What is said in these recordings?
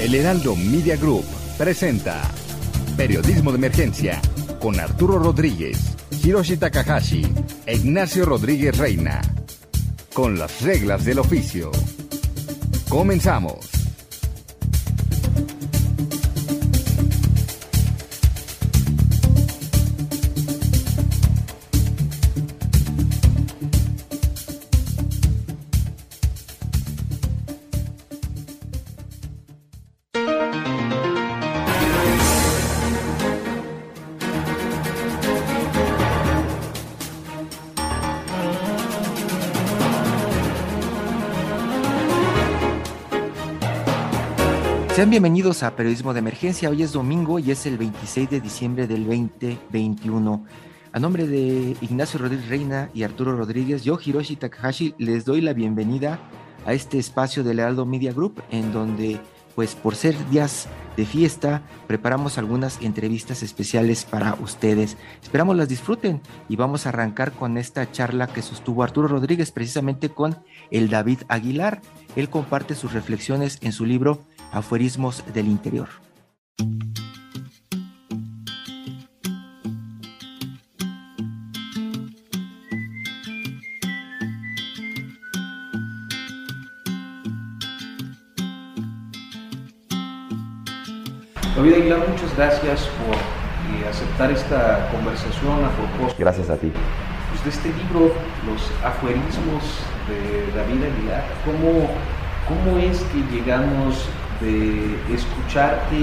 El Heraldo Media Group presenta Periodismo de Emergencia con Arturo Rodríguez, Hiroshi Takahashi e Ignacio Rodríguez Reina. Con las reglas del oficio. Comenzamos. Sean bienvenidos a Periodismo de Emergencia. Hoy es domingo y es el 26 de diciembre del 2021. A nombre de Ignacio Rodríguez Reina y Arturo Rodríguez, yo, Hiroshi Takahashi, les doy la bienvenida a este espacio del Heraldo Media Group, en donde, pues por ser días de fiesta, preparamos algunas entrevistas especiales para ustedes. Esperamos las disfruten y vamos a arrancar con esta charla que sostuvo Arturo Rodríguez precisamente con el David Aguilar. Él comparte sus reflexiones en su libro Afuerismos del Interior. David Aguilar, muchas gracias por eh, aceptar esta conversación a propósito. Gracias a ti. Pues, de este libro, Los afuerismos de David Aguilar, ¿cómo, cómo es que llegamos de escucharte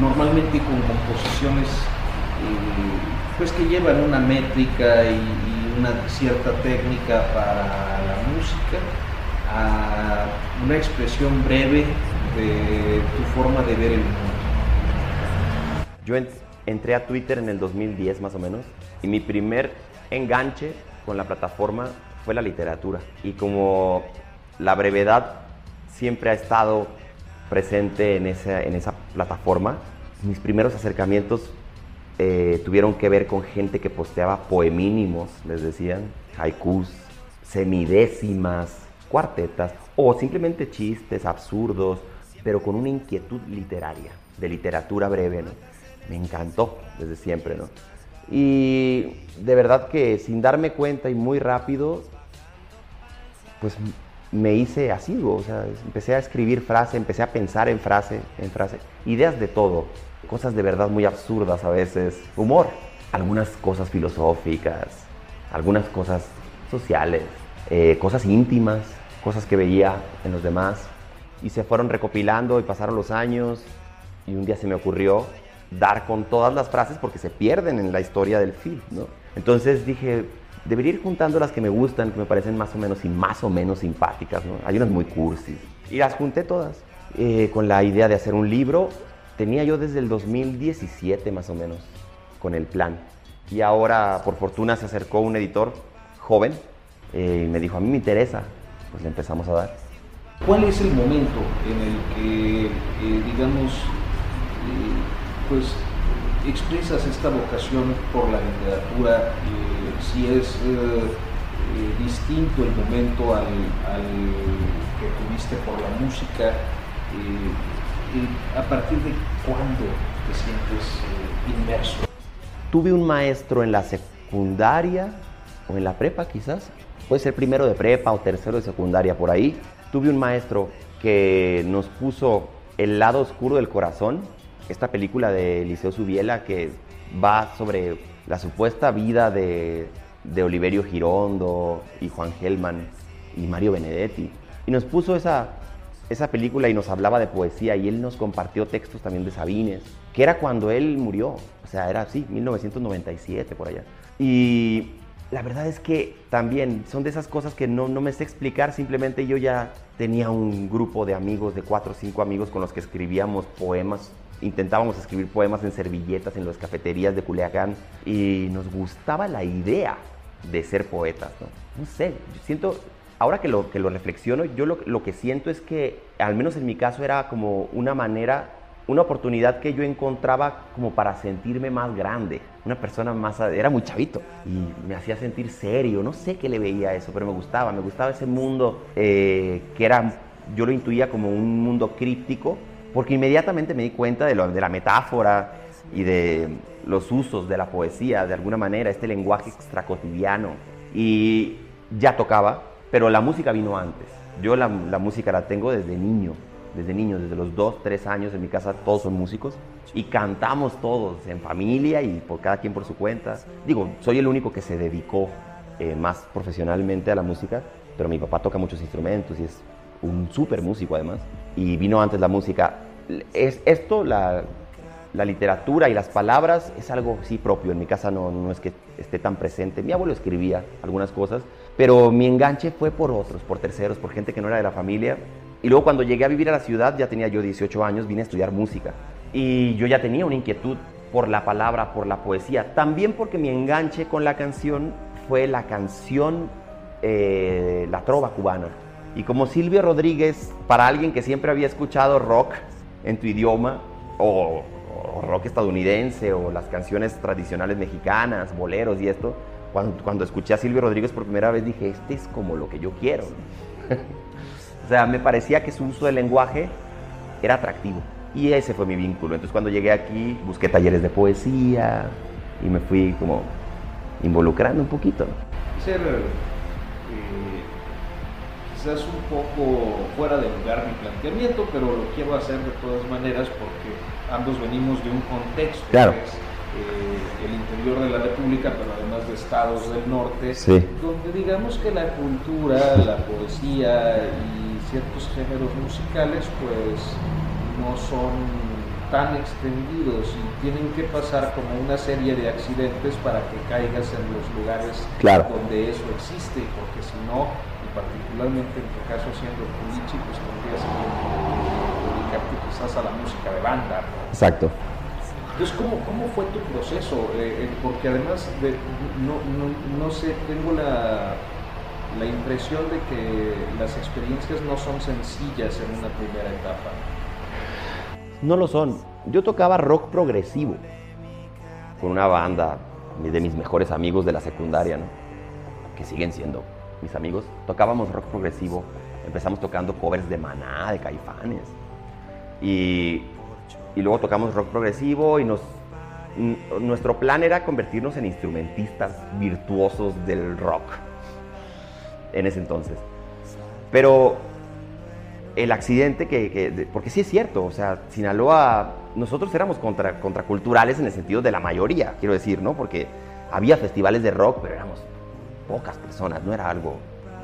normalmente con composiciones eh, pues que llevan una métrica y, una cierta técnica para la música a una expresión breve de tu forma de ver el mundo? Yo en- entré a Twitter en el 2010 más o menos y mi primer enganche con la plataforma fue la literatura. Y como la brevedad siempre ha estado presente en esa, en esa plataforma, mis primeros acercamientos eh, tuvieron que ver con gente que posteaba poemínimos, les decían, haikus, semidécimas, cuartetas o simplemente chistes absurdos, pero con una inquietud literaria, de literatura breve, ¿no? Me encantó desde siempre, ¿no? Y de verdad que sin darme cuenta y muy rápido, pues me hice asiduo, o sea, empecé a escribir frase, empecé a pensar en frase, en frase, ideas de todo, cosas de verdad muy absurdas a veces, humor, algunas cosas filosóficas, algunas cosas sociales, eh, cosas íntimas, cosas que veía en los demás, y se fueron recopilando y pasaron los años, y un día se me ocurrió dar con todas las frases porque se pierden en la historia del feed, ¿no? Entonces dije, debería ir juntando las que me gustan, que me parecen más o menos y más o menos simpáticas. Hay unas muy cursis. Y las junté todas eh, con la idea de hacer un libro. Tenía yo desde el 2017 más o menos con el plan. Y ahora, por fortuna, se acercó un editor joven eh, y me dijo, a mí me interesa. Pues le empezamos a dar. ¿Cuál es el momento en el que, eh, digamos, pues expresas esta vocación por la literatura? Si es eh, eh, distinto el momento al, que tuviste por la música, eh, eh, ¿a partir de cuándo te sientes inmerso? Tuve un maestro en la secundaria o en la prepa quizás, puede ser primero de prepa o tercero de secundaria por ahí. Tuve un maestro que nos puso El lado oscuro del corazón, esta película de Eliseo Subiela que va sobre la supuesta vida de, de Oliverio Girondo y Juan Gelman y Mario Benedetti. Y nos puso esa, esa película y nos hablaba de poesía y él nos compartió textos también de Sabines, que era cuando él murió, o sea, era así, 1997 por allá. Y la verdad es que también son de esas cosas que no, no me sé explicar, simplemente yo ya tenía un grupo de amigos, de cuatro o cinco amigos con los que escribíamos poemas intentábamos escribir poemas en servilletas en las cafeterías de Culiacán y nos gustaba la idea de ser poetas, ¿no? No sé, siento, ahora que lo, que lo reflexiono, yo lo, lo, que siento es que, al menos en mi caso, era como una manera, una oportunidad que yo encontraba como para sentirme más grande, una persona más, era muy chavito y me hacía sentir serio, no sé qué le veía eso, pero me gustaba, me gustaba ese mundo eh, que era, yo lo intuía como un mundo críptico, porque inmediatamente me di cuenta de, lo, de la metáfora y de los usos de la poesía, de alguna manera, este lenguaje extracotidiano. Y ya tocaba, pero la música vino antes. Yo la, la, música la tengo desde niño, desde niño, desde los dos, tres años en mi casa todos son músicos y cantamos todos en familia y por cada quien por su cuenta. Digo, soy el único que se dedicó eh, más profesionalmente a la música, pero mi papá toca muchos instrumentos y es un súper músico además. Y vino antes la música es esto, la, literatura y las palabras, es algo sí propio. En mi casa no, no es que esté tan presente. Mi abuelo escribía algunas cosas, pero mi enganche fue por otros, por terceros, por gente que no era de la familia. Y luego cuando llegué a vivir a la ciudad, ya tenía yo 18 años, vine a estudiar música. Y yo ya tenía una inquietud por la palabra, por la poesía. También porque mi enganche con la canción fue la canción, eh, la trova cubana. Y como Silvio Rodríguez, para alguien que siempre había escuchado rock, en tu idioma, o, rock estadounidense, o las canciones tradicionales mexicanas, boleros y esto, cuando, cuando escuché a Silvio Rodríguez por primera vez dije, este es como lo que yo quiero. o sea, me parecía que su uso del lenguaje era atractivo. Y ese fue mi vínculo. Entonces cuando llegué aquí busqué talleres de poesía y me fui como involucrando un poquito. Ser quizás un poco fuera de lugar mi planteamiento, pero lo quiero hacer de todas maneras porque ambos venimos de un contexto claro. que es eh, el interior de la República, pero además de estados del norte, sí. donde digamos que la cultura, la poesía y ciertos géneros musicales pues no son tan extendidos y tienen que pasar como una serie de accidentes para que caigas en los lugares claro. donde eso existe, porque si no, particularmente en tu caso siendo Pulichi, pues tendrías que dedicarte quizás a la música de banda. Exacto. Entonces, ¿cómo, ¿cómo, fue tu proceso? Eh, eh, porque además, de, no, no, no, sé, tengo la, la impresión de que las experiencias no son sencillas en una primera etapa. No lo son. Yo tocaba rock progresivo con una banda de mis mejores amigos de la secundaria, ¿no? que siguen siendo mis amigos, tocábamos rock progresivo. Empezamos tocando covers de Maná, de Caifanes. Y, luego tocamos rock progresivo y nos, nuestro plan era convertirnos en instrumentistas virtuosos del rock en ese entonces. Pero el accidente que, que, porque sí es cierto, o sea, Sinaloa, nosotros éramos contra, contraculturales en el sentido de la mayoría, quiero decir, ¿no? Porque había festivales de rock, pero éramos pocas personas, no era algo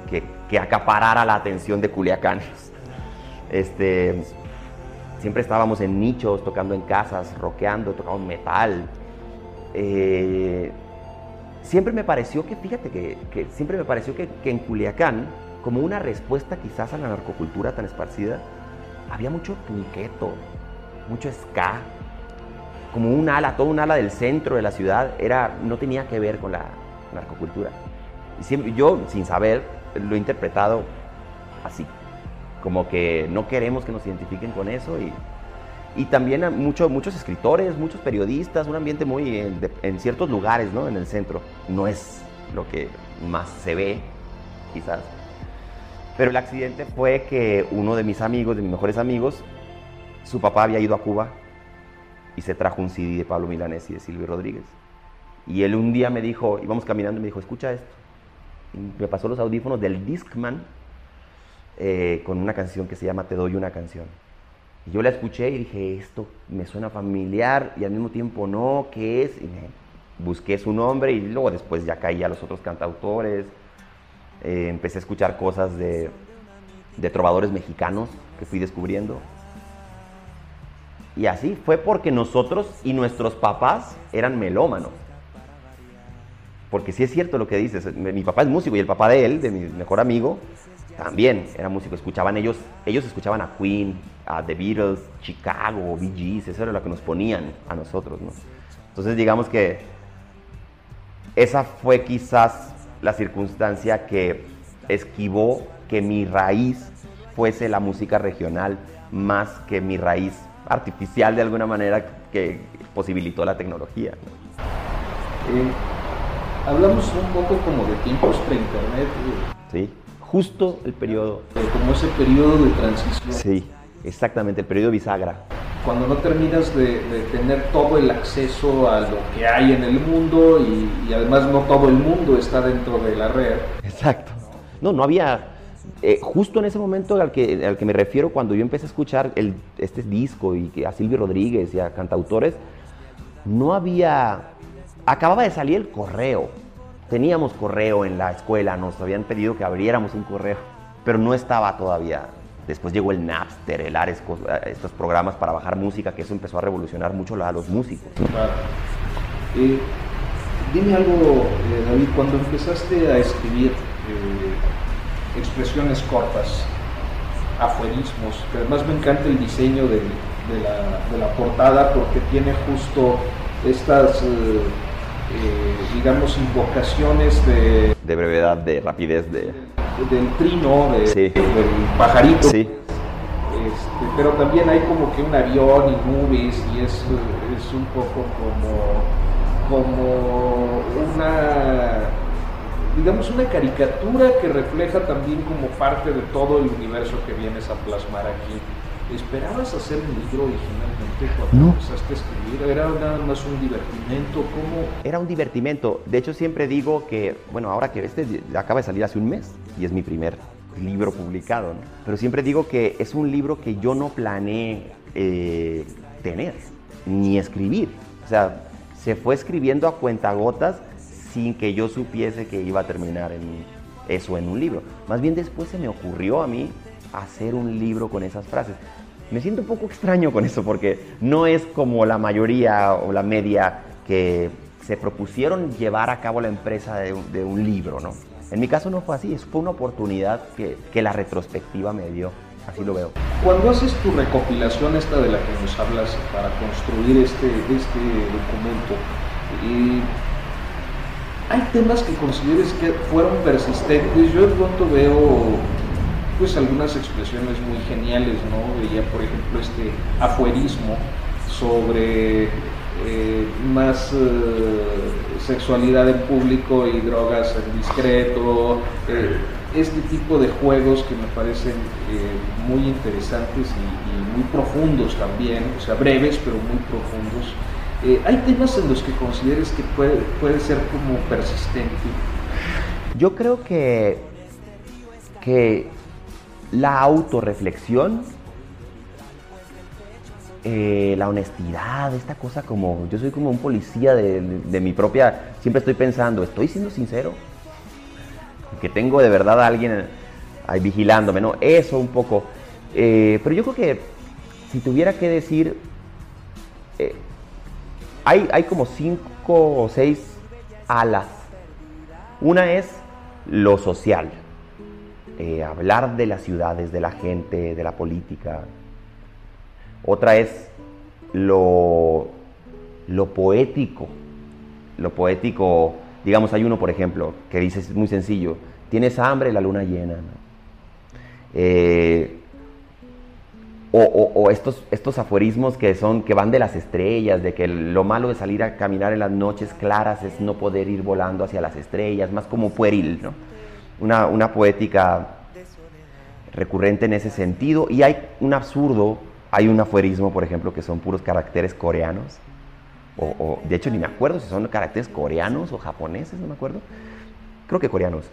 que, que acaparara la atención de Culiacán. Este, siempre estábamos en nichos, tocando en casas, rockeando, tocando metal. Eh, siempre me pareció que, fíjate que, que siempre me pareció que, que, en Culiacán, como una respuesta quizás a la narcocultura tan esparcida, había mucho punqueto, mucho ska, como un ala, todo un ala del centro de la ciudad, era, no tenía que ver con la narcocultura. Siempre, yo, sin saber, lo he interpretado así. Como que no queremos que nos identifiquen con eso. Y, y también mucho, muchos escritores, muchos periodistas, un ambiente muy en, en ciertos lugares, ¿no? En el centro. No es lo que más se ve, quizás. Pero el accidente fue que uno de mis amigos, de mis mejores amigos, su papá había ido a Cuba y se trajo un CD de Pablo Milanés y de Silvio Rodríguez. Y él un día me dijo, íbamos caminando y me dijo, escucha esto me pasó los audífonos del Discman eh, con una canción que se llama Te doy una canción. Y yo la escuché y dije, esto me suena familiar y al mismo tiempo no, ¿qué es? Y me busqué su nombre y luego después ya caí a los otros cantautores. Eh, empecé a escuchar cosas de, de trovadores mexicanos que fui descubriendo. Y así fue porque nosotros y nuestros papás eran melómanos. Porque sí es cierto lo que dices. Mi papá es músico y el papá de él, de mi mejor amigo, también era músico. Escuchaban ellos, ellos escuchaban a Queen, a The Beatles, Chicago, Bee Gees, eso era lo que nos ponían a nosotros, ¿no? Entonces digamos que esa fue quizás la circunstancia que esquivó que mi raíz fuese la música regional más que mi raíz artificial de alguna manera que posibilitó la tecnología. Hablamos un poco como de tiempos pre-internet. Sí, justo el periodo. como ese periodo de transición. Sí, exactamente, el periodo bisagra. Cuando no terminas de, tener todo el acceso a lo que hay en el mundo y, además no todo el mundo está dentro de la red. Exacto. No, no había eh, justo en ese momento al que, al que me refiero cuando yo empecé a escuchar el, este disco y a Silvio Rodríguez y a cantautores, no había, acababa de salir el correo, teníamos correo en la escuela, nos habían pedido que abriéramos un correo, pero no estaba todavía. Después llegó el Napster, el Ares, estos programas para bajar música, que eso empezó a revolucionar mucho a los músicos. Eh, dime algo, eh, David, cuando empezaste a escribir, expresiones cortas, afuerismos, que además me encanta el diseño de, la, portada porque tiene justo estas, eh, eh, digamos, invocaciones de... De brevedad, de rapidez, de... del trino, del pajarito. Sí. Este, pero también hay como que un avión y nubes y es, es un poco como, como una digamos, una caricatura que refleja también como parte de todo el universo que vienes a plasmar aquí. ¿Esperabas hacer un libro originalmente cuando empezaste a escribir? ¿Era nada más un divertimento? ¿Cómo? Era un divertimento. De hecho, siempre digo que, bueno, ahora que este acaba de salir hace un mes y es mi primer libro publicado, ¿no? pero siempre digo que es un libro que yo no planeé eh, tener ni escribir. O sea, se fue escribiendo a cuentagotas sin que yo supiese que iba a terminar en eso en un libro. Más bien después se me ocurrió a mí hacer un libro con esas frases. Me siento un poco extraño con eso porque no es como la mayoría o la media que se propusieron llevar a cabo la empresa de, un libro, ¿no? En mi caso no fue así, fue una oportunidad que, la retrospectiva me dio, así lo veo. Cuando haces tu recopilación esta de la que nos hablas para construir este, este documento, hay temas que consideres que fueron persistentes. Yo de pronto veo pues algunas expresiones muy geniales, ¿no? Veía por ejemplo este afuerismo sobre eh, más eh, sexualidad en público y drogas en discreto, eh, este tipo de juegos que me parecen muy interesantes y, muy profundos también, o sea, breves pero muy profundos. ¿Hay temas en los que consideres que puede, puede ser como persistente? Yo creo que, que la autorreflexión, eh, la honestidad, esta cosa como, yo soy como un policía de, mi propia, siempre estoy pensando, ¿estoy siendo sincero? Que tengo de verdad a alguien ahí vigilándome, ¿no? Eso un poco. Eh, pero yo creo que si tuviera que decir, hay, como cinco o seis alas. Una es lo social, eh, hablar de las ciudades, de la gente, de la política. Otra es lo, lo poético. Lo poético, digamos, hay uno, por ejemplo, que dice, es muy sencillo, tienes hambre, la luna llena. Eh, o, estos, estos aforismos que, son, que van de las estrellas, de que lo malo de salir a caminar en las noches claras es no poder ir volando hacia las estrellas, más como pueril, ¿no? Una, una poética recurrente en ese sentido. Y hay un absurdo, hay un aforismo, por ejemplo, que son puros caracteres coreanos, o, de hecho ni me acuerdo si son caracteres coreanos o japoneses, no me acuerdo. Creo que coreanos.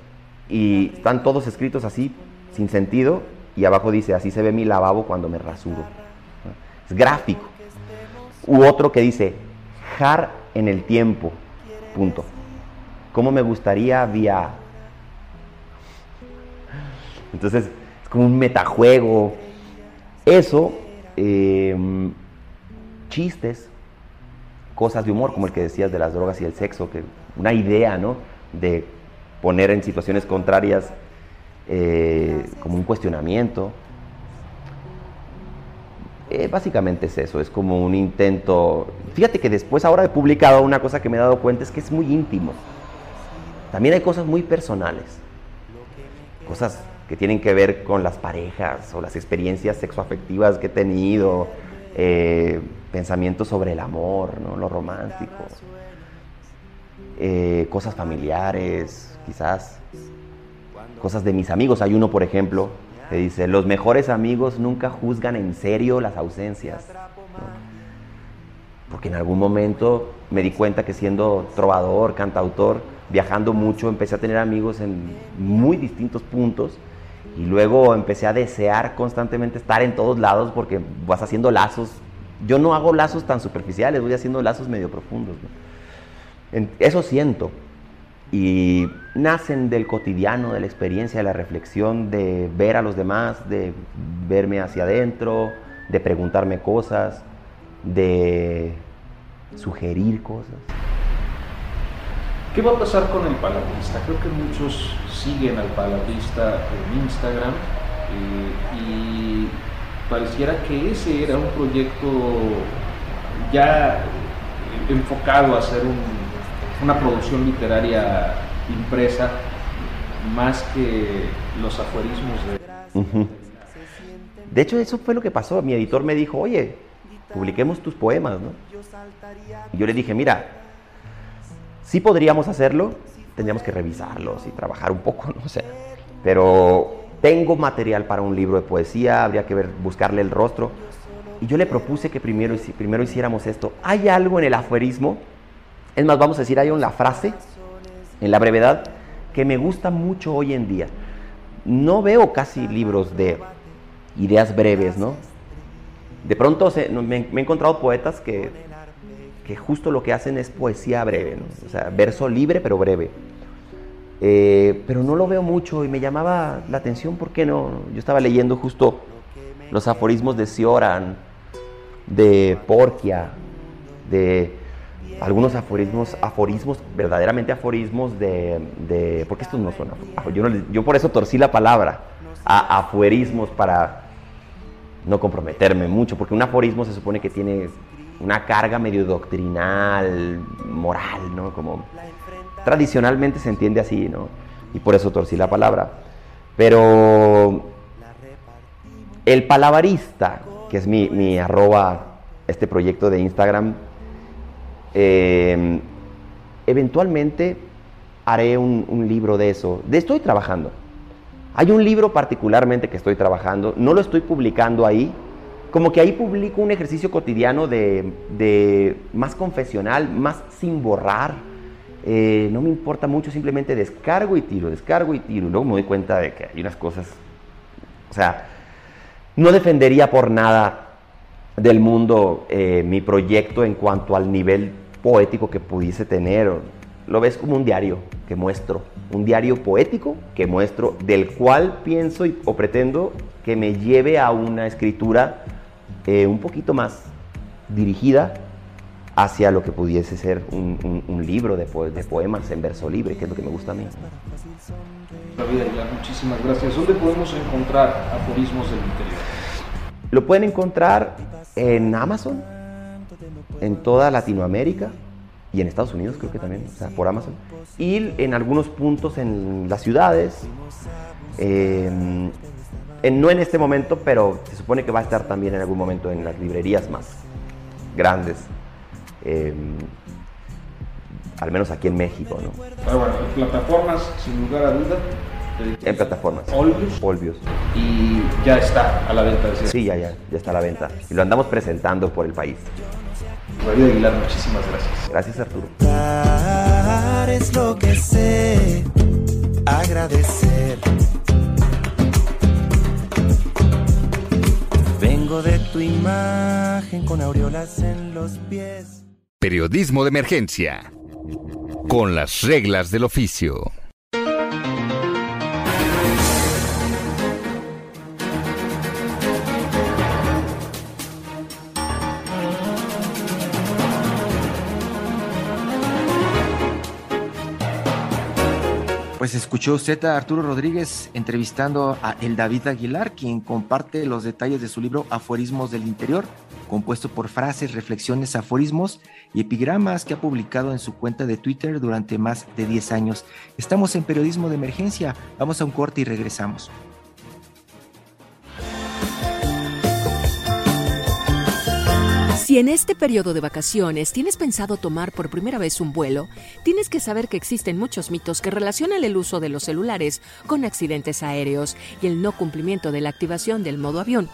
Y están todos escritos así, sin sentido, y abajo dice, así se ve mi lavabo cuando me rasuro. Es gráfico. U otro que dice, jar en el tiempo, punto. ¿Cómo me gustaría via? Entonces, es como un metajuego. Eso, em, chistes, cosas de humor, como el que decías de las drogas y el sexo, que una idea, ¿no? De poner en situaciones contrarias eh, como un cuestionamiento. Eh, básicamente es eso, es como un intento. Fíjate que después ahora he publicado una cosa que me he dado cuenta es que es muy íntimo. También hay cosas muy personales, cosas que tienen que ver con las parejas o las experiencias sexoafectivas que he tenido, eh, pensamientos sobre el amor, ¿no? lo romántico, eh, cosas familiares, quizás, cosas de mis amigos. Hay uno, por ejemplo, que dice, los mejores amigos nunca juzgan en serio las ausencias. Porque en algún momento me di cuenta que siendo trovador, cantautor, viajando mucho, empecé a tener amigos en muy distintos puntos y luego empecé a desear constantemente estar en todos lados porque vas haciendo lazos. Yo no hago lazos tan superficiales, voy haciendo lazos medio profundos. Eso siento. Y nacen del cotidiano, de la experiencia, de la reflexión, de ver a los demás, de verme hacia adentro, de preguntarme cosas, de sugerir cosas. ¿Qué va a pasar con el palabrista? Creo que muchos siguen al palabrista en Instagram eh, y pareciera que ese era un proyecto ya enfocado a hacer una producción literaria impresa más que los aforismos de... De hecho, eso fue lo que pasó. Mi editor me dijo, oye, publiquemos tus poemas, ¿no? Y yo le dije, mira, Sí podríamos hacerlo, tendríamos que revisarlos y trabajar un poco, no sé. Pero tengo material para un libro de poesía, habría que ver, buscarle el rostro. Y yo le propuse que primero, primero hiciéramos esto. Hay algo en el afuerismo, es más, vamos a decir, hay en la frase, en la brevedad, que me gusta mucho hoy en día. No veo casi libros de ideas breves, ¿no? De pronto me, me he encontrado poetas que justo lo que hacen es poesía breve, o sea, verso libre pero breve. Eh, pero no lo veo mucho y me llamaba la atención, ¿por qué no? Yo estaba leyendo justo los aforismos de Sioran, de Porquia, de algunos aforismos, aforismos, verdaderamente aforismos de, de porque estos no son, yo, yo por eso torcí la palabra, a aforismos para no comprometerme mucho, porque un aforismo se supone que tiene una carga medio doctrinal, moral, ¿no? Como tradicionalmente se entiende así, ¿no? Y por eso torcí la palabra. Pero el palabarista, que es mi, arroba, este proyecto de Instagram, em, eventualmente haré un, un libro de eso. De estoy trabajando. Hay un libro particularmente que estoy trabajando, no lo estoy publicando ahí, como que ahí publico un ejercicio cotidiano de, más confesional, más sin borrar. Eh, no me importa mucho, simplemente descargo y tiro, descargo y tiro. luego me doy cuenta de que hay unas cosas, o sea, no defendería por nada del mundo eh, mi proyecto en cuanto al nivel poético que pudiese tener. Lo ves como un diario que muestro, un diario poético que muestro, del cual pienso o pretendo que me lleve a una escritura eh, un poquito más dirigida hacia lo que pudiese ser un, libro de, poemas en verso libre, que es lo que me gusta a mí. David Aguilar, muchísimas gracias. ¿Dónde podemos encontrar aforismos del interior? Lo pueden encontrar en Amazon, en toda Latinoamérica y en Estados Unidos creo que también, o sea, por Amazon. Y en algunos puntos en las ciudades. Eh, no en este momento, pero se supone que va a estar también en algún momento en las librerías más grandes. Em, al menos aquí en México, ¿no? Pero bueno, plataformas, sin lugar a duda. En plataformas. Olvios. Y ya está a la venta. Sí, ya, ya, ya está a la venta. Y lo andamos presentando por el país. David Aguilar, muchísimas gracias. Gracias, Arturo. Es lo que sé, agradecer tu imagen con aureolas en los pies. Periodismo de emergencia. Con las reglas del oficio. Pues escuchó usted a Arturo Rodríguez entrevistando a el David Aguilar, quien comparte los detalles de su libro Aforismos del Interior, compuesto por frases, reflexiones, aforismos y epigramas que ha publicado en su cuenta de Twitter durante más de 10 años. Estamos en periodismo de emergencia, vamos a un corte y regresamos. Si en este periodo de vacaciones tienes pensado tomar por primera vez un vuelo, tienes que saber que existen muchos mitos que relacionan el uso de los celulares con accidentes aéreos y el no cumplimiento de la activación del modo avión.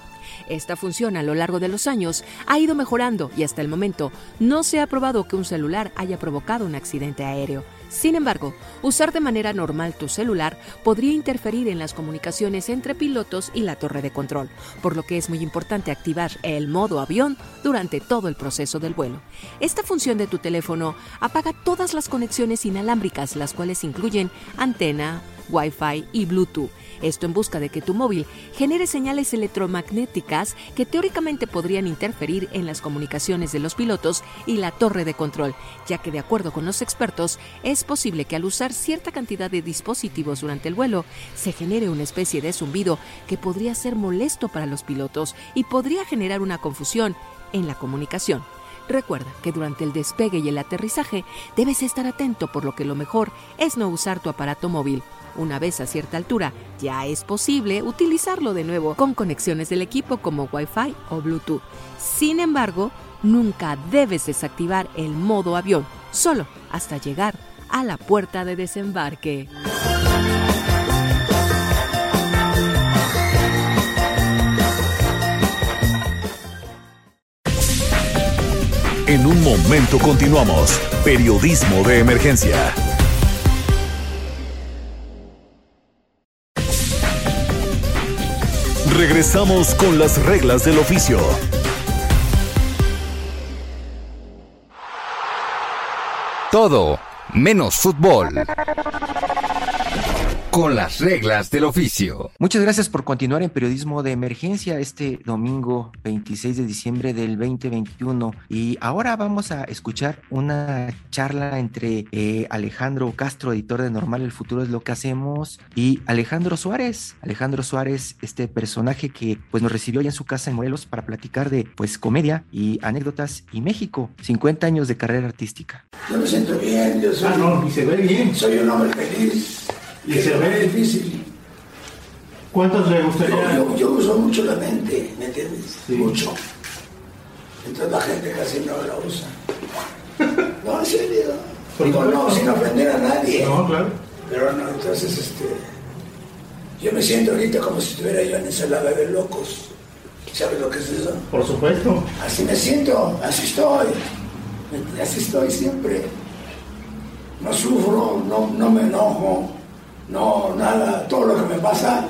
Esta función a lo largo de los años ha ido mejorando y hasta el momento no se ha probado que un celular haya provocado un accidente aéreo. Sin embargo, usar de manera normal tu celular podría interferir en las comunicaciones entre pilotos y la torre de control, por lo que es muy importante activar el modo avión durante todo el proceso del vuelo. Esta función de tu teléfono apaga todas las conexiones inalámbricas, las cuales incluyen antena, Wi-Fi y Bluetooth. Esto en busca de que tu móvil genere señales electromagnéticas que teóricamente podrían interferir en las comunicaciones de los pilotos y la torre de control, ya que de acuerdo con los expertos es posible que al usar cierta cantidad de dispositivos durante el vuelo se genere una especie de zumbido que podría ser molesto para los pilotos y podría generar una confusión en la comunicación. Recuerda que durante el despegue y el aterrizaje debes estar atento por lo que lo mejor es no usar tu aparato móvil. Una vez a cierta altura, ya es posible utilizarlo de nuevo con conexiones del equipo como Wi-Fi o Bluetooth. Sin embargo, nunca debes desactivar el modo avión, solo hasta llegar a la puerta de desembarque. En un momento continuamos. Periodismo de emergencia. Regresamos con las reglas del oficio. Todo menos fútbol. Con las reglas del oficio. Muchas gracias por continuar en Periodismo de Emergencia este domingo 26 de diciembre del 2021. Y ahora vamos a escuchar una charla entre eh, Alejandro Castro, editor de Normal El Futuro es lo que hacemos, y Alejandro Suárez. Alejandro Suárez, este personaje que pues nos recibió ya en su casa en Morelos para platicar de pues comedia y anécdotas y México. 50 años de carrera artística. Yo me siento bien, yo soy, Ah, no, y se ve bien. soy un hombre feliz. Y se ve. difícil. ¿Cuántos le Yo, gustaría? yo- yo uso mucho la mente, ¿me entiendes? Sí. Mucho. Entonces la gente casi no la usa. No, en serio. Digo, no, sin ofender a nadie. No, claro. Pero no, entonces, este. Yo me siento ahorita como si estuviera yo en esa lava de locos. ¿Sabes lo que es eso? Por supuesto. Así me siento, así estoy. Así estoy siempre. No sufro, no, no me enojo, no nada. Todo lo que me pasa,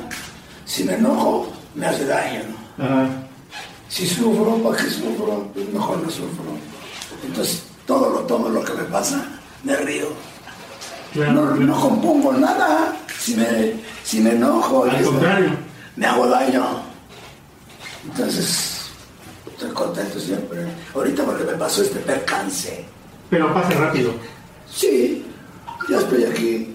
si me enojo, me hace daño. Ajá. Si sufro, ¿para qué sufro? Pues mejor no sufro. Entonces, todo lo tomo lo que me pasa, me río. Claro, No, claro. no compongo nada. Si me, si me enojo, Al eso, contrario. me hago daño. Entonces, estoy contento siempre. Ahorita porque me pasó este percance. Pero pase rápido. Sí, ya estoy aquí.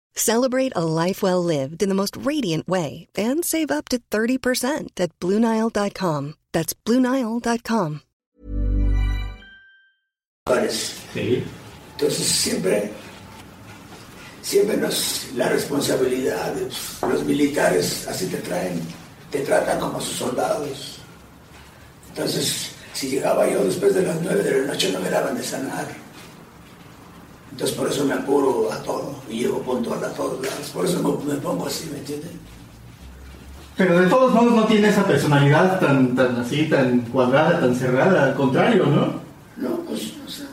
Celebrate a life well lived in the most radiant way and save up to 30% at BlueNile.com. That's BlueNile.com. Sí. Entonces siempre, siempre nos, la responsabilidad, de los militares así te traen, te tratan como a sus soldados. Entonces, si llegaba yo después de las nueve de la noche no me daban de sanar. Entonces por eso me apuro a todo y llego puntual a todos lados. Por eso me, me pongo así, ¿me entienden? Pero de todos modos no tiene esa personalidad tan, tan así, tan cuadrada, tan cerrada. Al contrario, ¿no? No, pues, o sea,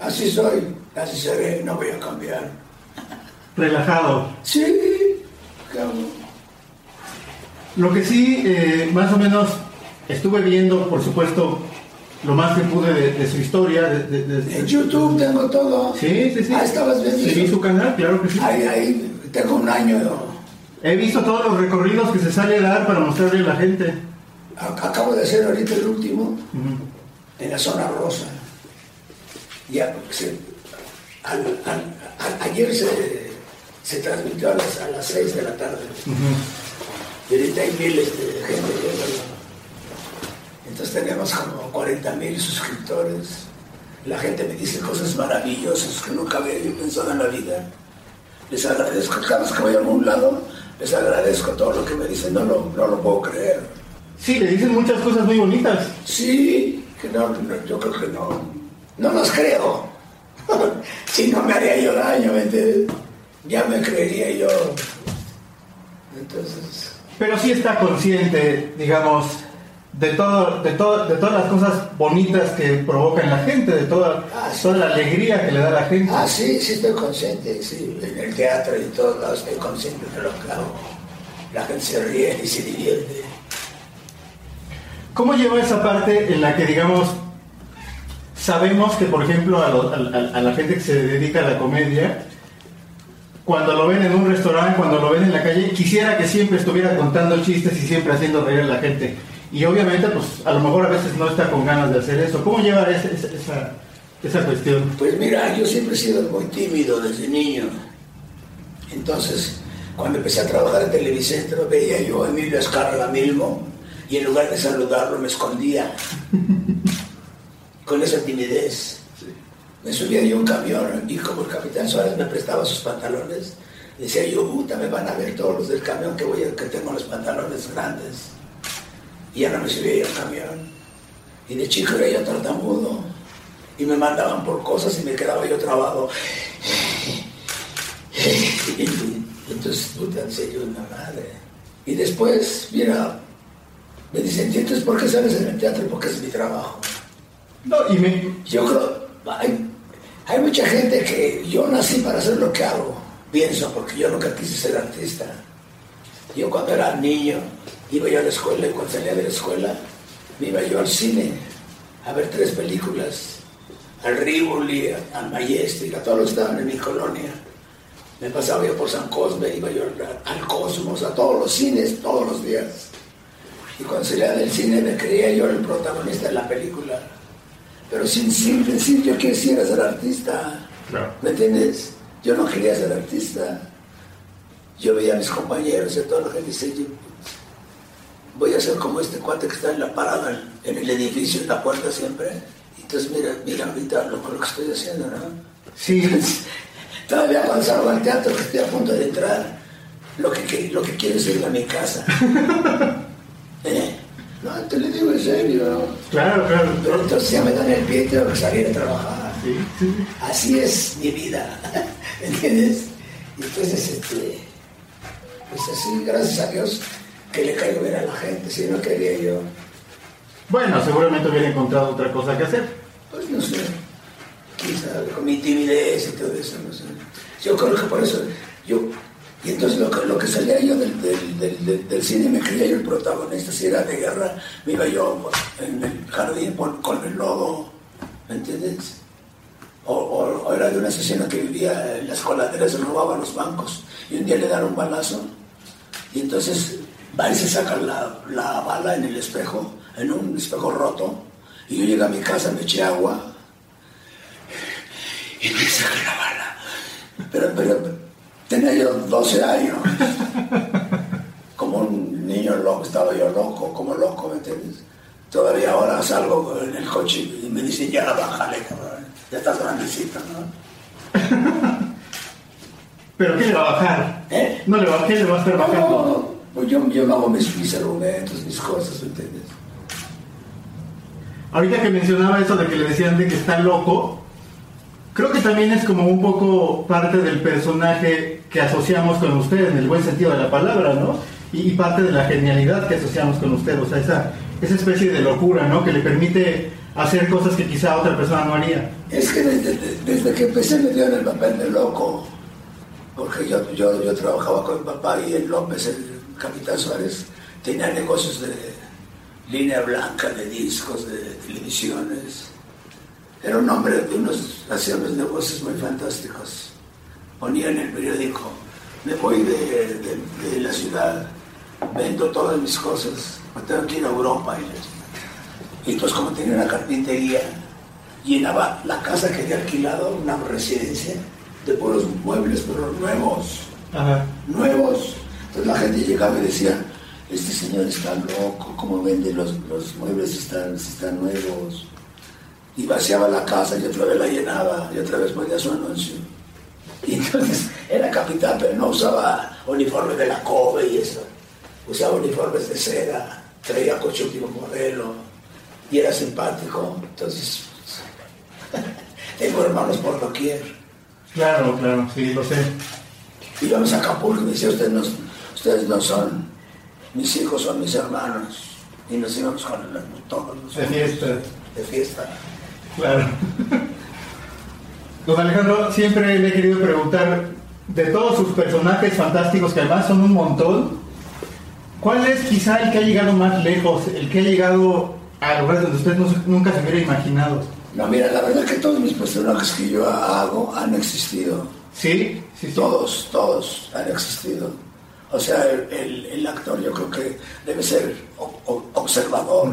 así soy, así seré, no voy a cambiar. Relajado. Sí, ¿qué hago? Lo que sí, eh, más o menos, estuve viendo, por supuesto, lo más que pude de, de su historia. de- de- En YouTube tengo todo. Sí, sí, sí. Ah, estabas viendo. Sí, su canal, claro que sí. Ahí, ahí, tengo un año. He visto todos los recorridos que se sale a dar para mostrarle a la gente. Acabo de hacer ahorita el último en la zona rosa. Ya, se- al- al- a- ayer se, se transmitió a las, a las 6 de la tarde. Y ahorita hay miles de gente viéndolo. Entonces tenemos como 40 mil suscriptores. La gente me dice cosas maravillosas que nunca había yo pensado en la vida. Les agradezco, cada vez que voy a algún lado, les agradezco todo lo que me dicen, no lo, no lo puedo creer. Sí, le dicen muchas cosas muy bonitas. Sí, que no, no, yo creo que no, no las creo. si no me haría yo daño, ¿me entiendes? Ya me creería yo. Entonces, Pero sí está consciente, digamos, de todo, de todo, de todas las cosas bonitas que provoca en la gente, de toda, toda la alegría que le da a la gente. ah, sí, sí estoy consciente, sí, en el teatro y en todos lados estoy consciente de lo que hago. La gente se ríe y se divierte. ¿Cómo lleva esa parte en la que, digamos, sabemos que, por ejemplo, a, lo- a- a- a la gente que se dedica a la comedia, cuando lo ven en un restaurante, cuando lo ven en la calle, quisiera que siempre estuviera contando chistes y siempre haciendo reír a la gente. Y obviamente, pues, a lo mejor a veces no está con ganas de hacer eso. ¿Cómo lleva ese- ese- esa, esa cuestión? Pues mira, yo siempre he sido muy tímido desde niño. Entonces, cuando empecé a trabajar en Televicentro, veía yo a Emilio Escarga Milmo y en lugar de saludarlo me escondía. Con esa timidez. Me subía yo un camión y como el capitán Suárez me prestaba sus pantalones, decía yo, puta, me van a ver todos los del camión que, voy a- que tengo los pantalones grandes. Y ya no me subía yo al camión. Y de chico era yo tartamudo. Y me mandaban por cosas y me quedaba yo trabado. Y entonces, puta, en serio, una madre. Y después, mira, me dicen, ¿y entonces por qué sales en el teatro? Porque es mi trabajo. No, y me... Yo creo, hay, hay mucha gente que yo nací para hacer lo que hago, pienso, porque yo nunca quise ser artista. Yo cuando era niño, iba yo a la escuela y cuando salía de la escuela, me iba yo al cine a ver tres películas, al Rivoli, al Majestic, a todos los que estaban en mi colonia. Me pasaba yo por San Cosme, iba yo al, al Cosmos, a todos los cines, todos los días. Y cuando salía del cine me creía yo el protagonista de la película. Pero sin, sin decir yo quisiera ser artista. ¿Me entiendes? Yo no quería ser artista. Yo veía a mis compañeros y a la gente y decía, yo, voy a ser como este cuate que está en la parada, en el edificio, en la puerta siempre. Entonces mira, mira ahorita lo, lo que estoy haciendo, ¿no? Sí. Todavía salgo al teatro, que estoy a punto de entrar, lo que, que- lo que quiero es irme a mi casa. ¿Eh? No, te lo digo en serio. Claro, claro. Pero entonces ya me dan el pie y tengo que salir a trabajar. Sí, sí. Así es mi vida, ¿entiendes? Y entonces, este, pues así, gracias a Dios, que le caigo bien a la gente, si no quería yo, Bueno, seguramente hubiera encontrado otra cosa que hacer. pues no sé, sabe, con mi timidez y todo eso, no sé. Yo creo que por eso, yo, y entonces lo que, lo que salía yo del, del, del, del- del cine, me creía yo el protagonista, si era de guerra, me iba yo en el jardín con, el lodo, ¿me entiendes? O, o- o era de un asesino que vivía en las coladeras, robaba los bancos, y un día le dan un balazo, y entonces va y se saca la, la bala en el espejo, en un espejo roto, y yo llegué a mi casa, me eché agua, y me saqué la bala. Pero, pero tenía yo 12 años. Como un niño loco, estaba yo loco, como loco, ¿me entiendes? Todavía ahora salgo en el coche y me dicen, ya bájale, cabrón. Ya estás grandecito, ¿no? ¿Pero qué le va a bajar? ¿Eh? No le va, ¿qué le va a estar bajando? Pues yo, yo hago mis, mis argumentos, mis cosas, ¿me entiendes? Ahorita que mencionaba eso de que le decían de que está loco, creo que también es como un poco parte del personaje que asociamos con usted, en el buen sentido de la palabra, ¿no? Y, y parte de la genialidad que asociamos con usted, o sea, esa, esa especie de locura, ¿no? Que le permite hacer cosas que quizá otra persona no haría. Es que desde, desde que empecé me dieron el papel de loco. porque yo, yo, yo trabajaba con mi papá y el López, el capitán Suárez, tenía negocios de línea blanca, de discos, de televisiones. Era un hombre de unos, hacía unos negocios muy fantásticos. Ponía en el periódico, me voy de, de- de la ciudad, vendo todas mis cosas, me tengo que ir a Europa. Y, y entonces como tenía una carpintería, llenaba la casa que había alquilado, una residencia, de puros muebles, pero nuevos, Ajá. nuevos. Entonces la gente llegaba y decía, este señor está loco, ¿cómo vende los, los muebles están, si están nuevos? Y vaciaba la casa y otra vez la llenaba y otra vez ponía su anuncio. Y entonces era capitán, pero no usaba uniforme de la COBE y eso. Usaba uniformes de seda, traía coche último modelo y era simpático. Entonces, tengo hermanos por doquier. Claro, claro, sí, lo sé. Íbamos a Acapulco y me decía, ustedes no, ustedes no son, mis hijos son mis hermanos. Y nos íbamos con el- todos los De fiesta. de fiesta. Claro. Don Alejandro, siempre le he querido preguntar, de todos sus personajes fantásticos, que además son un montón, ¿cuál es quizá el que ha llegado más lejos, el que ha llegado a lugares donde usted no- nunca se hubiera imaginado? No, mira, la verdad que todos mis personajes que yo hago han existido. ¿Sí? Sí, Todos, todos han existido. O sea, el, el- el actor yo creo que debe ser observador.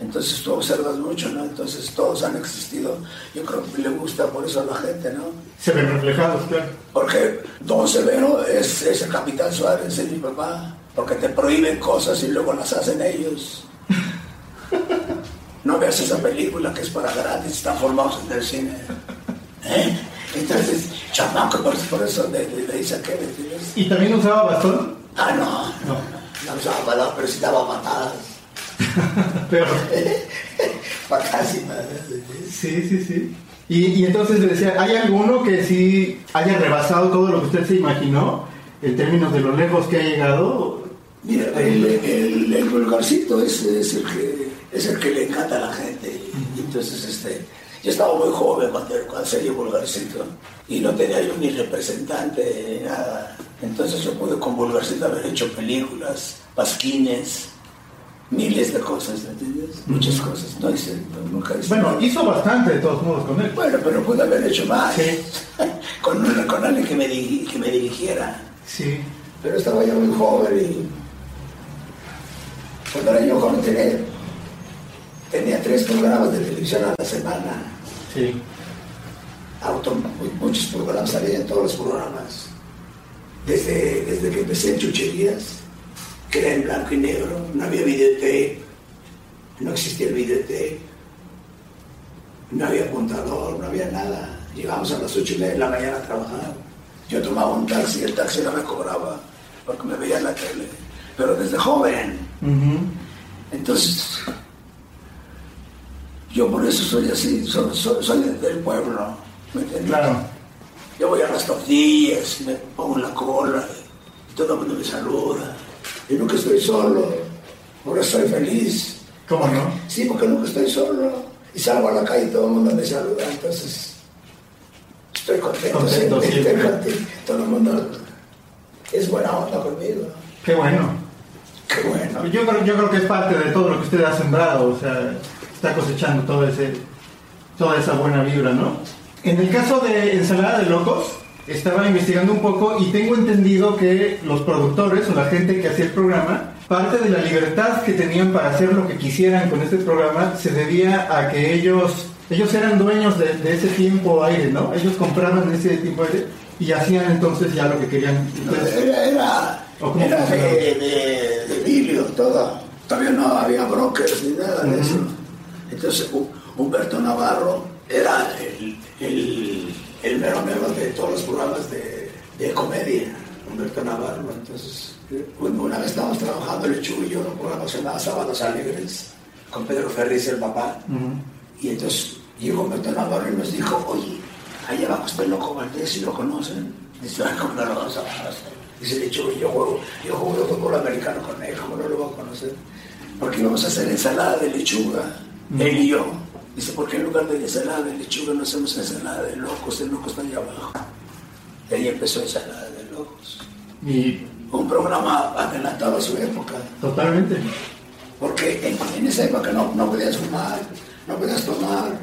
Entonces tú observas mucho, ¿no? Entonces todos han existido. Yo creo que le gusta por eso a la gente, ¿no? Se ven reflejados, claro. Porque Don Severo es, es el capitán Suárez, es mi papá. Porque te prohíben cosas y luego las hacen ellos. No veas esa película que es para gratis, están formados en el cine. ¿Eh? Entonces, chamaco, por, por eso le, le, le dice a Kevin, ¿entiendes? ¿Y también usaba bastón? Ah, no, no, no usaba palabras, pero sí daba patadas. Pero... Madres. Sí, sí, sí. Y, y entonces le decía, ¿hay alguno que sí haya rebasado todo lo que usted se imaginó en términos de lo lejos que ha llegado? Mira, el, el, el vulgarcito es, es, el que, es el que le encanta a la gente. Y entonces, este, yo estaba muy joven cuando, cuando salió vulgarcito y no tenía yo ni representante ni nada. Entonces yo pude con vulgarcito haber hecho películas, pasquines, miles de cosas, ¿me entiendes? Muchas cosas. No hice, no- nunca hice. Bueno, hizo bastante de todos modos con él. Bueno, pero pude haber hecho más. Sí. con, una- con alguien que me, que me dirigiera. Sí. Pero estaba yo muy joven y cuando era yo joven tenía, tenía tres programas de televisión a la semana. Sí. Auto, mu- muchos programas, salía en todos los programas. Desde, desde que empecé en chucherías, que era en blanco y negro, no había videotape, no existía el videotape, no había apuntador, no había nada. Llegamos a las ocho y media de la mañana a trabajar. Yo tomaba un taxi, el taxi no me cobraba porque me veía en la tele. Pero desde joven, entonces, yo por eso soy así, soy, soy- soy del pueblo, ¿me entiendes? Claro. Yo voy a las tortillas, me pongo en la cola, y todo el mundo me saluda. Y nunca estoy solo, eso estoy feliz. ¿Cómo no? Sí, porque nunca estoy solo. Y salgo a la calle y todo el mundo me saluda, entonces estoy contento, Contento siempre, siempre. estoy contento. Todo el mundo es buena onda conmigo. Qué bueno. Qué bueno. Yo creo, yo creo que es parte de todo lo que usted ha sembrado, o sea, está cosechando todo ese, toda esa buena vibra, ¿no? En el caso de Ensalada de Locos, estaba investigando un poco y tengo entendido que los productores o la gente que hacía el programa, parte de la libertad que tenían para hacer lo que quisieran con este programa se debía a que ellos, ellos eran dueños de, de ese tiempo aire, ¿no? Ellos compraban ese tiempo aire y hacían entonces ya lo que querían. Entonces, Era, era, ¿O cómo era de, de, de vidrio todo. Todavía no había brokers ni nada de eso. Entonces Hu- Humberto Navarro era el, el, el mero mero de todos los programas de, de comedia. Humberto Navarro. Entonces, una vez estábamos trabajando el Chuy y yo en un programa que se llamaba Sábados Alegres con Pedro Ferriz, el papá. Y entonces llegó Humberto Navarro y nos dijo, oye, allá abajo está el loco Valdés, ¿y lo conocen? Dice, "Ay, ¿cómo no lo vamos a conocer? Dice, de hecho, yo juego, yo juego fútbol americano con él, ¿cómo no lo voy a conocer? Porque íbamos a hacer ensalada de lechuga, él y yo. Dice, ¿por qué en lugar de ensalada de lechuga no hacemos ensalada de locos? El loco está allá abajo. De ahí empezó Ensalada de Locos. Y Un programa adelantado a su época. totalmente. Porque en, en esa época no, no podías fumar, no podías tomar,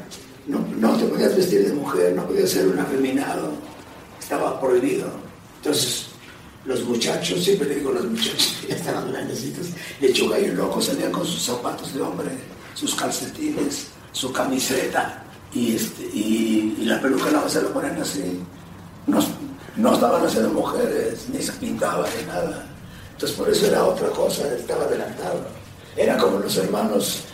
no, no te podías vestir de mujer, no podías ser un afeminado. Estaba prohibido. Entonces, los muchachos, siempre le digo los muchachos, ya estaban grandecitos, lechuga y loco, salían con sus zapatos de hombre, sus calcetines, su camiseta y, este, y, y la peluca la se lo ponen así. No, no estaban haciendo mujeres, ni se pintaba ni nada. Entonces por eso era otra cosa, estaba adelantado. Era como los hermanos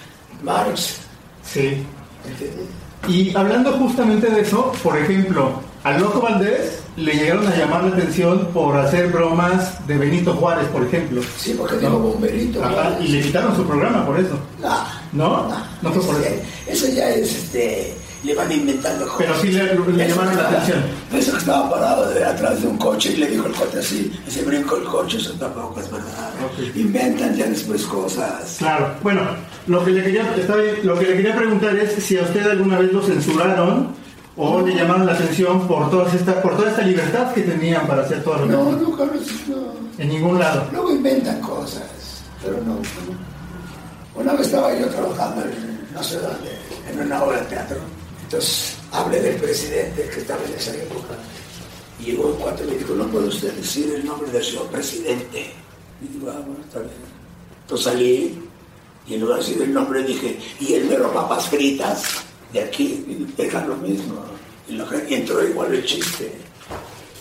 Marx. Sí. ¿entiendes? Y hablando justamente de eso, por ejemplo, al Loco Valdés le llegaron a llamar la atención por hacer bromas de Benito Juárez, por ejemplo. Sí, porque dijo bomberito. Ajá, y le quitaron su programa por eso. No, ¿No? No fue por ese- eso. Eso ya es, este, le van inventando cosas. Pero sí le- llamaron la atención. Eso que estaba parado de atrás de un coche y le dijo el coche así, y se brincó el coche, eso tampoco es verdad. Inventan ya después cosas. Claro. Bueno, lo que le quería, está bien, lo que le quería preguntar es si a usted alguna vez lo censuraron o le llamaron la atención por toda esta, por toda esta libertad que tenían para hacer todo lo que No, no, Carlos, no. En ningún lado. Luego inventan cosas, pero no. no. Una vez estaba yo trabajando en no sé dónde, en una obra de teatro. Entonces hablé del presidente que estaba en esa época. Y llegó un cuate y me dijo, no puede usted decir el nombre del señor presidente. Y digo, ah, bueno, está bien. Entonces salí y en lugar de decir el nombre dije, y el mero papas fritas de aquí, y dejan lo mismo. Y, entró igual el chiste.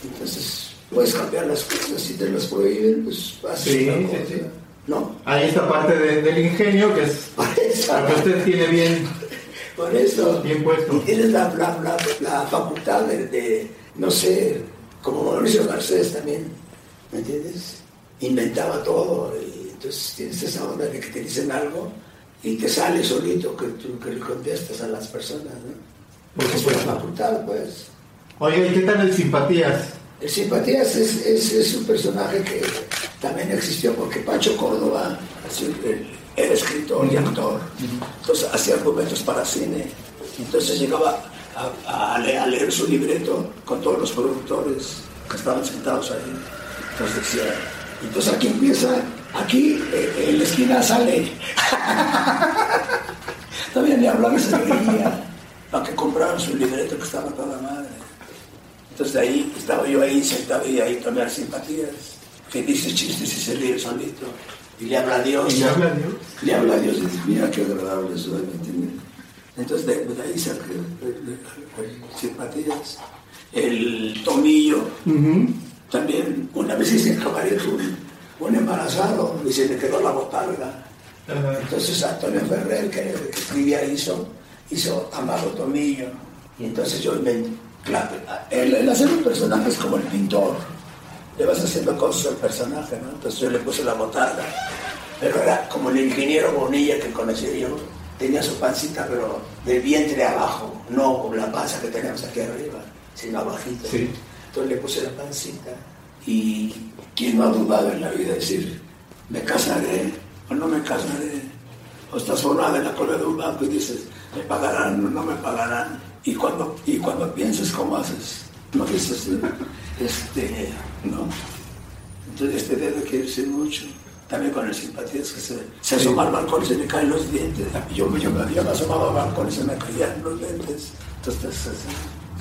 Entonces, puedes cambiar las cosas, si te las prohíben, pues haces Sí, una sí, cosa. sí. No, Hay esta parte de- del ingenio que es lo que usted tiene bien, por eso. bien puesto. Y tienes la, la, la, la facultad de, de, no sé, como Mauricio Garcés también, ¿me entiendes? Inventaba todo y entonces tienes esa onda de que te dicen algo y te sale solito que tú que le contestas a las personas, ¿no? Porque es una facultad, pues. Oiga, ¿y qué tal el simpatías? El Simpatías es, es, es un personaje que también existió porque Pancho Córdoba él era escritor y actor, entonces hacía argumentos para cine. Entonces llegaba a, a leer, a leer su libreto con todos los productores que estaban sentados ahí. Entonces decía, entonces aquí empieza, aquí eh, en la esquina sale. Todavía ni hablaba se reía para que compraran su libreto que estaba toda madre. Entonces de ahí estaba yo ahí sentado y ahí tomé las simpatías. Que dice chistes y se ríe solito. Y le habla a Dios. ¿Y le habla a Dios? Le habla a Dios y dice, mira qué agradable soy, ¿me entiendes? Entonces de, de ahí eh, simpatías. El tomillo. También una vez hice en camaret un, un embarazado y se le quedó la botarga. Entonces Antonio Ferrer, que escribía, hizo, hizo Amado Tomillo. Y entonces yo inventé. Claro, el, el hacer un personaje es como el pintor. Le vas haciendo cosas al personaje, ¿no? Entonces yo le puse la botarga. Pero era como el ingeniero Bonilla que conocí yo. Tenía su pancita, pero del vientre abajo, no como la panza que tenemos aquí arriba, sino abajito. Sí. Entonces le puse la pancita. Y quién no ha dudado en la vida de decir, me casaré o no me casaré. O estás formada en la cola de un banco y dices, me pagarán o no me pagarán. Y cuando, y cuando piensas cómo haces, no dices, este, no. Entonces este dedo quiere decir mucho. También con el simpatías que se, se asoma al balcón y se le caen los dientes. Yo, yo, me- yo me asomaba al balcón y se me caían los dientes. Entonces,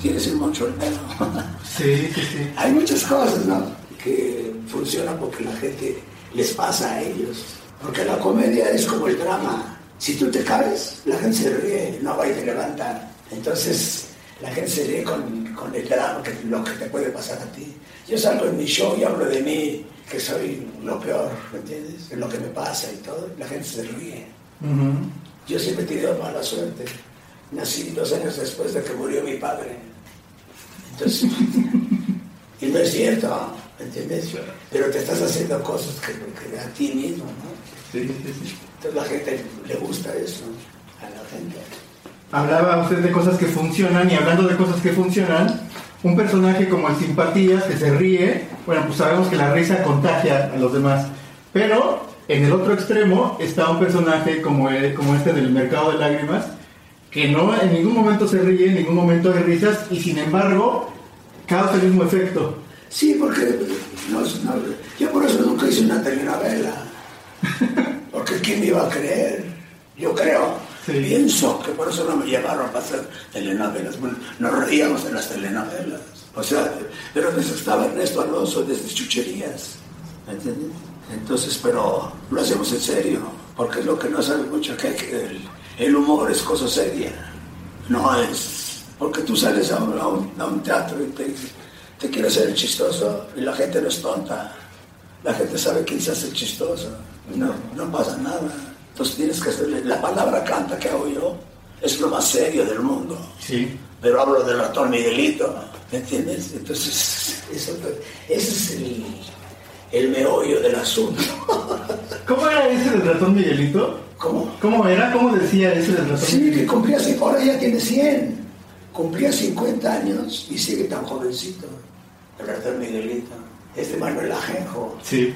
quiere decir mucho el dedo. Sí, sí, sí. Hay muchas cosas, ¿no? Que funcionan porque la gente les pasa a ellos. Porque la comedia es como el drama. Si tú te caes, la gente se ríe, no va y te levanta. Entonces, la gente se ríe con, con el drama, que lo que te puede pasar a ti. Yo salgo en mi show y hablo de mí, que soy lo peor, ¿me entiendes? De lo que me pasa y todo. La gente se ríe. Yo siempre he tenido mala suerte. Nací dos años después de que murió mi padre. Entonces, y no es cierto, ¿me entiendes? Pero te estás haciendo cosas que, que a ti mismo, ¿no? Sí, sí, sí. Entonces la gente le gusta eso, a la gente. Hablaba usted de cosas que funcionan y hablando de cosas que funcionan, un personaje como el Simpatías que se ríe, bueno, pues sabemos que la risa contagia a los demás, pero en el otro extremo está un personaje como, el- como este del mercado de lágrimas, que no en ningún momento se ríe, en ningún momento hay risas y sin embargo causa el mismo efecto. Sí, porque no, no, yo por eso nunca hice una telenovela. Porque ¿quién me iba a creer? Yo creo, pienso que por eso no me llevaron para hacer telenovelas. Bueno, nos reíamos en las telenovelas. O sea, pero desde estaba Ernesto Alonso desde chucherías. ¿Me entiendes? Entonces, pero lo hacemos en serio, porque es lo que no sabe mucho, que, el, el humor es cosa seria. No es, porque tú sales a un, teatro y te, te quieres ser chistoso y la gente no es tonta. La gente sabe quién se hace chistoso. No, no pasa nada. Entonces tienes que hacerle, la palabra canta que hago yo es lo más serio del mundo. Sí. Pero hablo del ratón Miguelito, ¿me entiendes? Entonces, eso, ese es el, el meollo del asunto. ¿Cómo era ese del ratón Miguelito? ¿Cómo? ¿Cómo era? ¿Cómo decía ese del ratón Sí, Miguelito? que cumplía, ahora ya tiene 100. Cumplía 50 años y sigue tan jovencito. El ratón Miguelito. Este Manuel Ajenjo, Sí.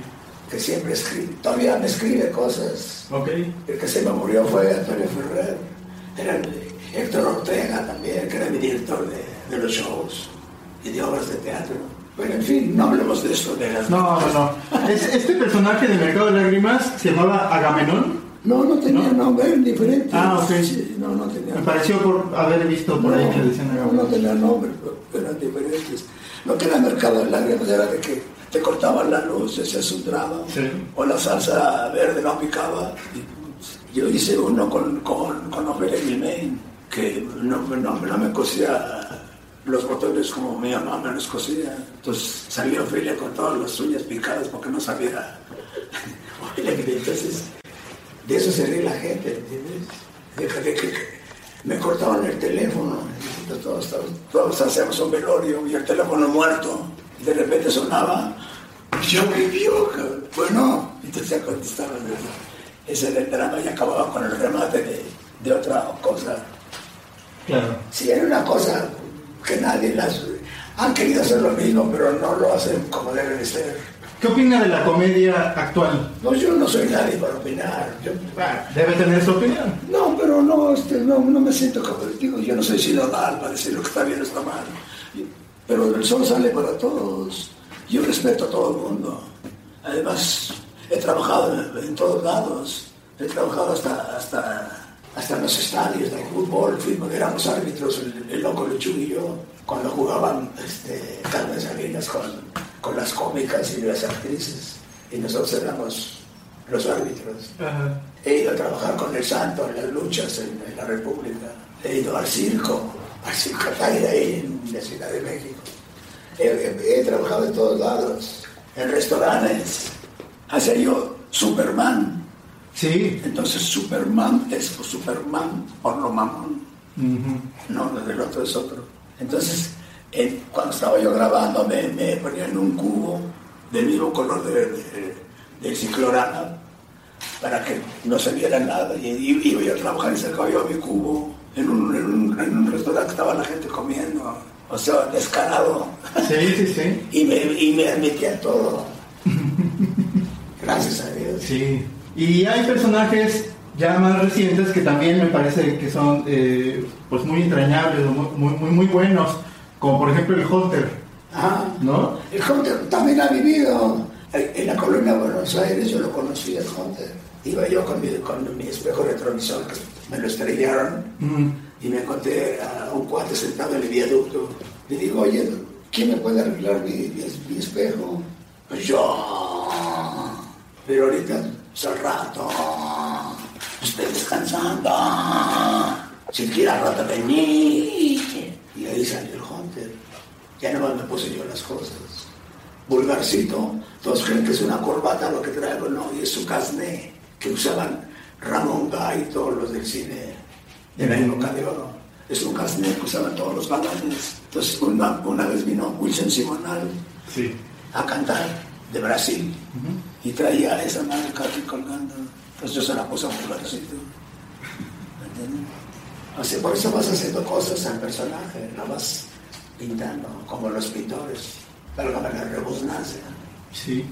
Que siempre escribe, todavía me escribe cosas. Ok. El que se me murió fue Antonio Ferrer. Era el- Héctor Ortega también, que era mi director de, de los shows y de obras de teatro. Pero en fin, no hablemos de eso, de las... No, no, no. Es- este personaje de Mercado de Lágrimas se llamaba Agamenón. No, no tenía nombre, era diferente. Ah, ok. Sí, no, no tenía Me pareció por haber visto por ahí que decían no, no Agamenón. tenía nombre, pero eran diferentes. Que era mercado de lágrimas era de que te cortaban la luz, ese es un drama. Sí. O la salsa verde no picaba. Yo hice uno con, con, con Gilmain, que no, no, no me cosía los botones como mi mamá me los cosía. Entonces salió Ofelia con todas las uñas picadas porque no sabía. Entonces, de eso se ríe la gente, ¿entiendes? De, de que me cortaban el teléfono, todos, todos, hacíamos un velorio y el teléfono muerto. Y de repente sonaba, yo vivió, bueno, entonces ya contestaban. Ese era el drama y acababa con el remate de, de otra cosa. Claro. Sí, era una cosa que nadie las... Han querido hacer lo mismo, pero no lo hacen como debe de ser. ¿Qué opina de la comedia actual? No, yo no soy nadie para opinar. Yo- Debe tener su opinión. No, no, este, no, no me siento como digo, yo no soy sinodal para decir lo que está bien o está mal. Pero el sol sale para todos. Yo respeto a todo el mundo. Además, he trabajado en, todos lados. He trabajado hasta, hasta, hasta los estadios de fútbol. Fuimos, éramos árbitros, el, el loco Lechuga y yo, cuando jugaban este, Carmen con, con las cómicas y las actrices. Y nosotros éramos los árbitros. He ido a trabajar con el santo en las luchas en, en la República. He ido al circo, al circo Taira ahí en la Ciudad de México. He, he- he trabajado en todos lados, en restaurantes. Hacía yo Superman. Sí. Entonces Superman es Superman por lo mamón. Ujú. No, el otro es otro. Entonces, en- cuando estaba yo grabando, me, me ponían un cubo del mismo color de, de- del ciclorama para que no se viera nada. Y, y- iba yo a trabajar y sacaba yo mi cubo en un, en un, en un restaurante que estaba la gente comiendo. O sea, descarado. Sí, sí, sí. Y me, y me admitía todo. Gracias a Dios. Sí. Y hay personajes ya más recientes que también me parece que son eh, pues muy entrañables muy, muy, muy buenos, como por ejemplo el Hunter, Ajá. ¿no? El Hunter también ha vivido en la colonia de Buenos Aires, yo lo conocí el Hunter. Iba yo con mi, con mi espejo retrovisor, que me lo estrellaron, Mm. y me encontré a un cuate sentado en el viaducto. Le digo, oye, ¿quién me puede arreglar mi, mi, mi espejo? Pues yo. Pero ahorita es al rato. Estoy descansando. Si quiere al rato venir. Y ahí salió el Hunter. Ya no me puse yo las cosas. Vulgarcito. Todos creen que es una corbata lo que traigo. No, y es su casné que usaban Ramón Gay y todos los del cine de la época de oro. Es un casné que usaban todos los galanes. Entonces, una, una vez vino Wilson Simonal Sí. a cantar de Brasil y traía esa marca aquí colgando. Entonces yo se la puse a un lugarcito. ¿Me entiendes? O sea, por eso vas haciendo cosas al personaje, no vas pintando como los pintores. Válgame la rebusnancia. Sí.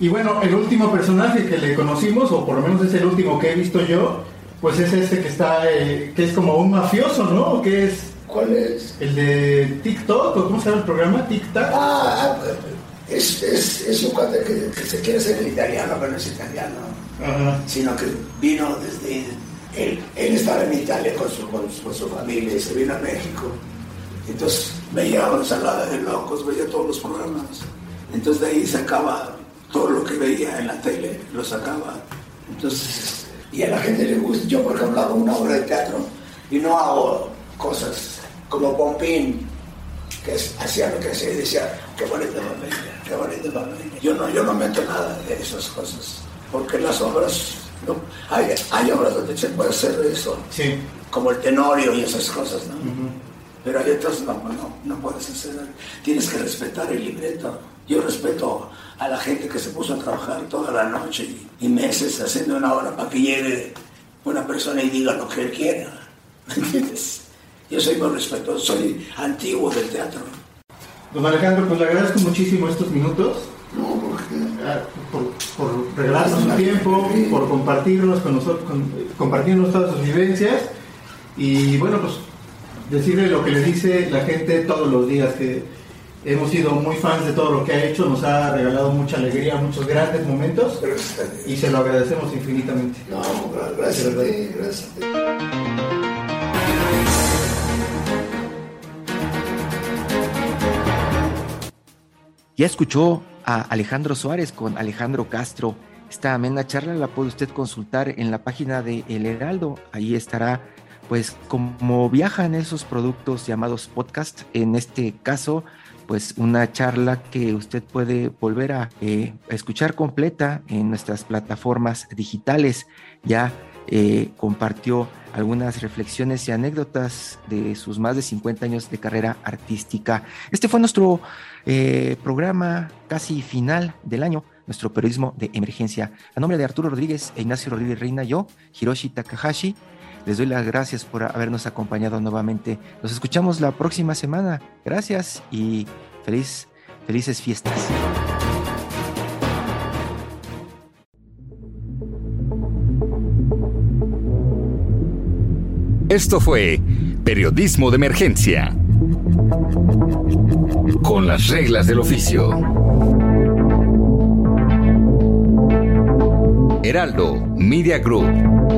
Y bueno, el último personaje que le conocimos, o por lo menos es el último que he visto yo, pues es este que está, eh, que es como un mafioso, ¿no? Que es ¿Cuál es? El de TikTok, ¿o ¿cómo se llama el programa? TikTok. Ah, ah, es, es, es un cuate que, que se quiere ser el italiano, pero no es italiano. Ajá. Sino que vino desde. Él, él estaba en Italia con su, con, su- con su familia y se vino a México. Entonces veía ensalada de locos, veía todos los programas. Entonces de ahí sacaba todo lo que veía en la tele, lo sacaba. Entonces, y a la gente le gusta. Yo, por ejemplo, hago una obra de teatro y no hago cosas como Pompín, que hacía lo que hacía y decía, qué bonita familia, qué bonita familia. Yo no, yo no meto nada de esas cosas, porque las obras, no, hay, hay obras donde se puede hacer eso, como el tenorio y esas cosas, ¿no? Pero hay otras no, no, no puedes hacer. Tienes que respetar el libreto. Yo respeto a la gente que se puso a trabajar toda la noche y, y meses haciendo una hora para que llegue una persona y diga lo que él quiera. ¿Me entiendes? Yo soy muy respetuoso, soy antiguo del teatro. Don Alejandro, pues le agradezco muchísimo estos minutos. No, Ah, Por, por regalarnos su tiempo, por compartirnos con nosotros, con- compartirnos todas sus vivencias y bueno, pues decirle lo que le dice la gente todos los días, que hemos sido muy fans de todo lo que ha hecho, nos ha regalado mucha alegría, muchos grandes momentos y se lo agradecemos infinitamente. No, gracias a ti, gracias a ti. Ya escuchó a Alejandro Suárez con Alejandro Castro. Esta amena charla la puede usted consultar en la página de El Heraldo. Ahí estará, pues, como viajan esos productos llamados podcast. En este caso, pues, una charla que usted puede volver a eh, escuchar completa en nuestras plataformas digitales. Ya eh, compartió algunas reflexiones y anécdotas de sus más de 50 años de carrera artística. Este fue nuestro eh, programa casi final del año, nuestro periodismo de emergencia. A nombre de Arturo Rodríguez e Ignacio Rodríguez Reina, yo, Hiroshi Takahashi, les doy las gracias por habernos acompañado nuevamente. Nos escuchamos la próxima semana. Gracias y feliz, felices fiestas. Esto fue Periodismo de Emergencia. Con las reglas del oficio. Heraldo Media Group.